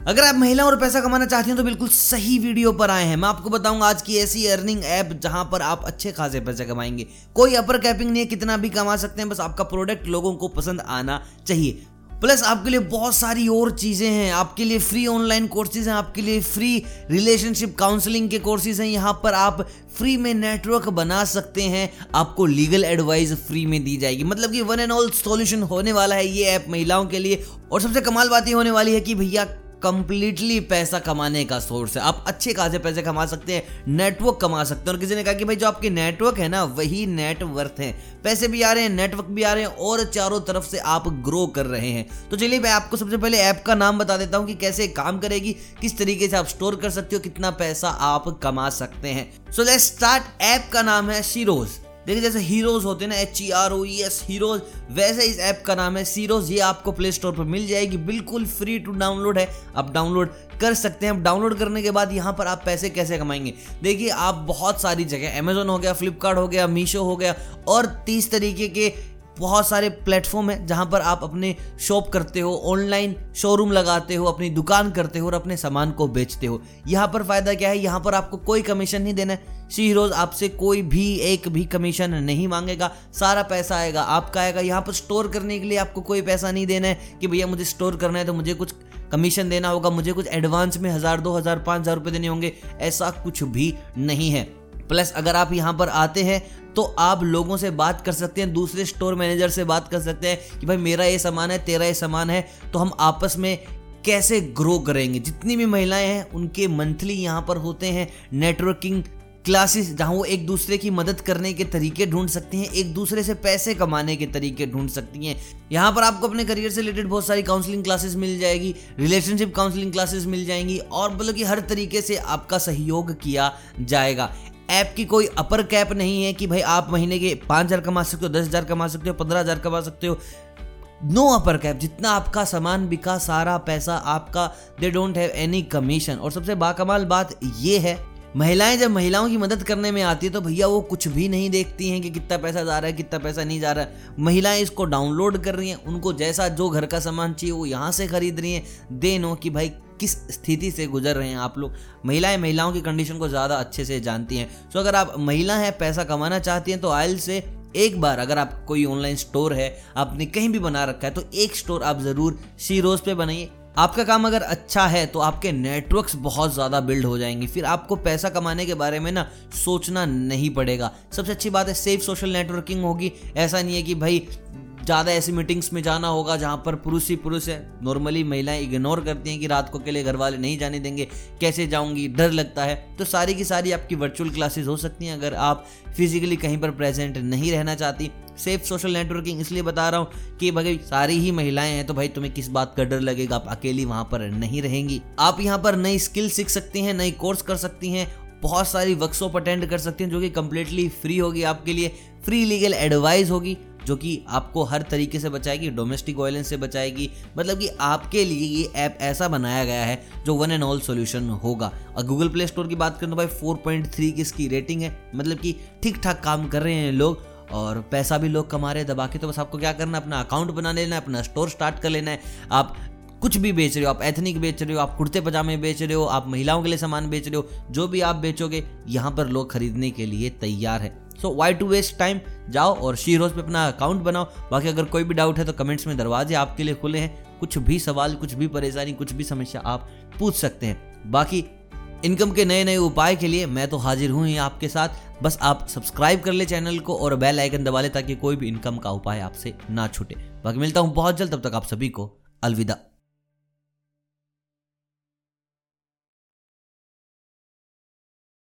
अगर आप महिला और पैसा कमाना चाहते हैं तो बिल्कुल सही वीडियो पर आए हैं। मैं आपको बताऊँगा आज की ऐसी अर्निंग ऐप जहाँ पर आप अच्छे खासे पैसे कमाएँगे। कोई अपर कैपिंग नहीं है, कितना भी कमा सकते हैं, बस आपका प्रोडक्ट लोगों को पसंद आना चाहिए। प्लस आपके लिए बहुत सारी और चीज़ें हैं। आपके लिए फ्री ऑनलाइन कोर्सेज हैं, आपके लिए फ्री रिलेशनशिप काउंसलिंग के कोर्सेज हैं। यहाँ पर आप फ्री में नेटवर्क बना सकते हैं। आपको लीगल एडवाइस फ्री में दी जाएगी। मतलब कि वन एंड ऑल सॉल्यूशन होने वाला है ये ऐप महिलाओं के लिए। और सबसे कमाल बात ये होने वाली है कि भैया कंप्लीटली पैसा कमाने का सोर्स है। आप अच्छे खासे पैसे कमा सकते हैं नेटवर्क कमा सकते हैं। और किसी ने कहा कि भाई जो आपके नेटवर्क है ना, वही नेटवर्थ है। पैसे भी आ रहे हैं नेटवर्क भी आ रहे हैं, और चारों तरफ़ से आप ग्रो कर रहे हैं। तो चलिए मैं आपको सबसे पहले ऐप का नाम बता देता हूँ कि कैसे काम करेगी, किस तरीके से आप स्टोर कर सकते हो, कितना पैसा आप कमा सकते हैं। सो लेट्स स्टार्ट ऐप का नाम है शीरोज़ देखिए, जैसे हीरोज होते हैं ना H E R O S heroes वैसे इस ऐप का नाम है सीरोज ये आपको प्ले स्टोर पर मिल जाएगी, बिल्कुल फ्री टू डाउनलोड है। आप डाउनलोड कर सकते हैं। अब डाउनलोड करने के बाद यहाँ पर आप पैसे कैसे कमाएँगे? देखिए, आप बहुत सारी जगह अमेजोन हो गया फ्लिपकार्ट हो गया मीशो हो गया, और तीस तरीके के बहुत सारे प्लेटफॉर्म है जहाँ पर आप अपने शॉप करते हो, ऑनलाइन शोरूम लगाते हो, अपनी दुकान करते हो और अपने सामान को बेचते हो। यहाँ पर फ़ायदा क्या है? यहाँ पर आपको कोई कमीशन नहीं देना है। सी हीरोज आपसे कोई भी एक भी कमीशन नहीं मांगेगा। सारा पैसा आएगा, आपका आएगा। यहाँ पर स्टोर करने के लिए आपको कोई पैसा नहीं देना है कि भैया मुझे स्टोर करना है तो मुझे कुछ कमीशन देना होगा, मुझे कुछ एडवांस में हज़ार, दो हज़ार, पाँच हज़ार रुपये देने होंगे। ऐसा कुछ भी नहीं है। प्लस अगर आप यहाँ पर आते हैं तो आप लोगों से बात कर सकते हैं, दूसरे स्टोर मैनेजर से बात कर सकते हैं कि भाई मेरा ये सामान है, तेरा ये सामान है तो हम आपस में कैसे ग्रो करेंगे? जितनी भी महिलाएँ हैं, उनके मंथली यहाँ पर होते हैं नेटवर्किंग क्लासेस जहाँ वो एक दूसरे की मदद करने के तरीके ढूंढ सकती हैं, एक दूसरे से पैसे कमाने के तरीके ढूंढ सकती हैं। यहाँ पर आपको अपने करियर से रिलेटेड बहुत सारी काउंसलिंग क्लासेस मिल जाएगी रिलेशनशिप काउंसलिंग क्लासेस मिल जाएँगी, और मतलब कि हर तरीके से आपका सहयोग किया जाएगा। ऐप की कोई अपर कैप नहीं है कि भाई आप महीने के पाँच हज़ार कमा सकते हो, दस हज़ार कमा सकते हो, पंद्रह हज़ार कमा सकते हो। नो अपर कैप जितना आपका सामान बिका, सारा पैसा आपका they don't have any commission और सबसे बाकमाल बात ये है, महिलाएँ जब महिलाओं की मदद करने में आती है तो भैया वो कुछ भी नहीं देखती हैं कि कितना पैसा जा रहा है, कितना पैसा नहीं जा रहा है। महिलाएँ इसको डाउनलोड कर रही हैं, उनको जैसा जो घर का सामान चाहिए, वो यहाँ से खरीद रही हैं। दे नो कि भाई किस स्थिति से गुजर रहे हैं आप लोग? महिलाएँ महिलाओं की कंडीशन को ज़्यादा अच्छे से जानती हैं। सो अगर आप महिला हैं, पैसा कमाना चाहती हैं तो आयल से एक बार अगर आप कोई ऑनलाइन स्टोर है, आपने कहीं भी बना रखा है तो एक स्टोर आप ज़रूर सी रोज पे बनाइए। आपका काम अगर अच्छा है तो आपके नेटवर्क्स बहुत ज़्यादा बिल्ड हो जाएँगे। फिर आपको पैसा कमाने के बारे में ना सोचना नहीं पड़ेगा। सबसे अच्छी बात है सेफ़ सोशल नेटवर्किंग होगी। ऐसा नहीं है कि भाई ज़्यादा ऐसी मीटिंग्स में जाना होगा जहाँ पर पुरुष ही पुरुष है। नॉर्मली महिलाएँ इग्नोर करती हैं कि रात को के लिए घर वाले नहीं जाने देंगे। कैसे जाऊँगी? डर लगता है। तो सारी की सारी आपकी वर्चुअल क्लासेस हो सकती हैं अगर आप फिजिकली कहीं पर प्रेजेंट नहीं रहना चाहती। सेफ़ सोशल नेटवर्किंग इसलिए बता रहा हूँ कि भाई सारी ही महिलाएँ हैं तो भाई तुम्हें किस बात का डर लगेगा? आप अकेली वहाँ पर नहीं रहेंगी। आप यहाँ पर नई स्किल सीख सकती हैं, नई कोर्स कर सकती हैं, बहुत सारी वर्कशॉप अटेंड कर सकती हैं जो कि कम्प्लीटली फ्री होगी आपके लिए। फ्री लीगल एडवाइस होगी। जो कि आपको हर तरीके से बचाएगी डोमेस्टिक वायलेंस से बचाएगी। मतलब कि आपके लिए ये ऐप ऐसा बनाया गया है जो वन एंड ऑल सोल्यूशन होगा। और गूगल प्ले स्टोर की बात करें तो भाई 4.3 की इसकी रेटिंग है। मतलब कि ठीक ठाक काम कर रहे हैं लोग और पैसा भी लोग कमा रहे हैं, दबा के। तो बस आपको क्या करना है? अपना अकाउंट बना लेना है, अपना स्टोर स्टार्ट कर लेना है। आप कुछ भी बेच रहे हो, आप एथनिक बेच रहे हो, आप कुर्ते पजामे बेच रहे हो, आप महिलाओं के लिए सामान बेच रहे हो, जो भी आप बेचोगे, यहाँ पर लोग खरीदने के लिए तैयार है। So why to waste time जाओ और शीरोज पे अपना अकाउंट बनाओ। बाकी अगर कोई भी डाउट है तो कमेंट्स में दरवाजे आपके लिए खुले हैं। कुछ भी सवाल, कुछ भी परेशानी, कुछ भी समस्या आप पूछ सकते हैं। बाकी इनकम के नए नए उपाय के लिए मैं तो हाजिर हूँ ही आपके साथ। बस आप सब्सक्राइब कर ले चैनल को और बेल आइकन दबा ले ताकि कोई भी इनकम का उपाय आपसे ना छूटे। बाकी मिलता हूँ बहुत जल्द, तब तक आप सभी को अलविदा।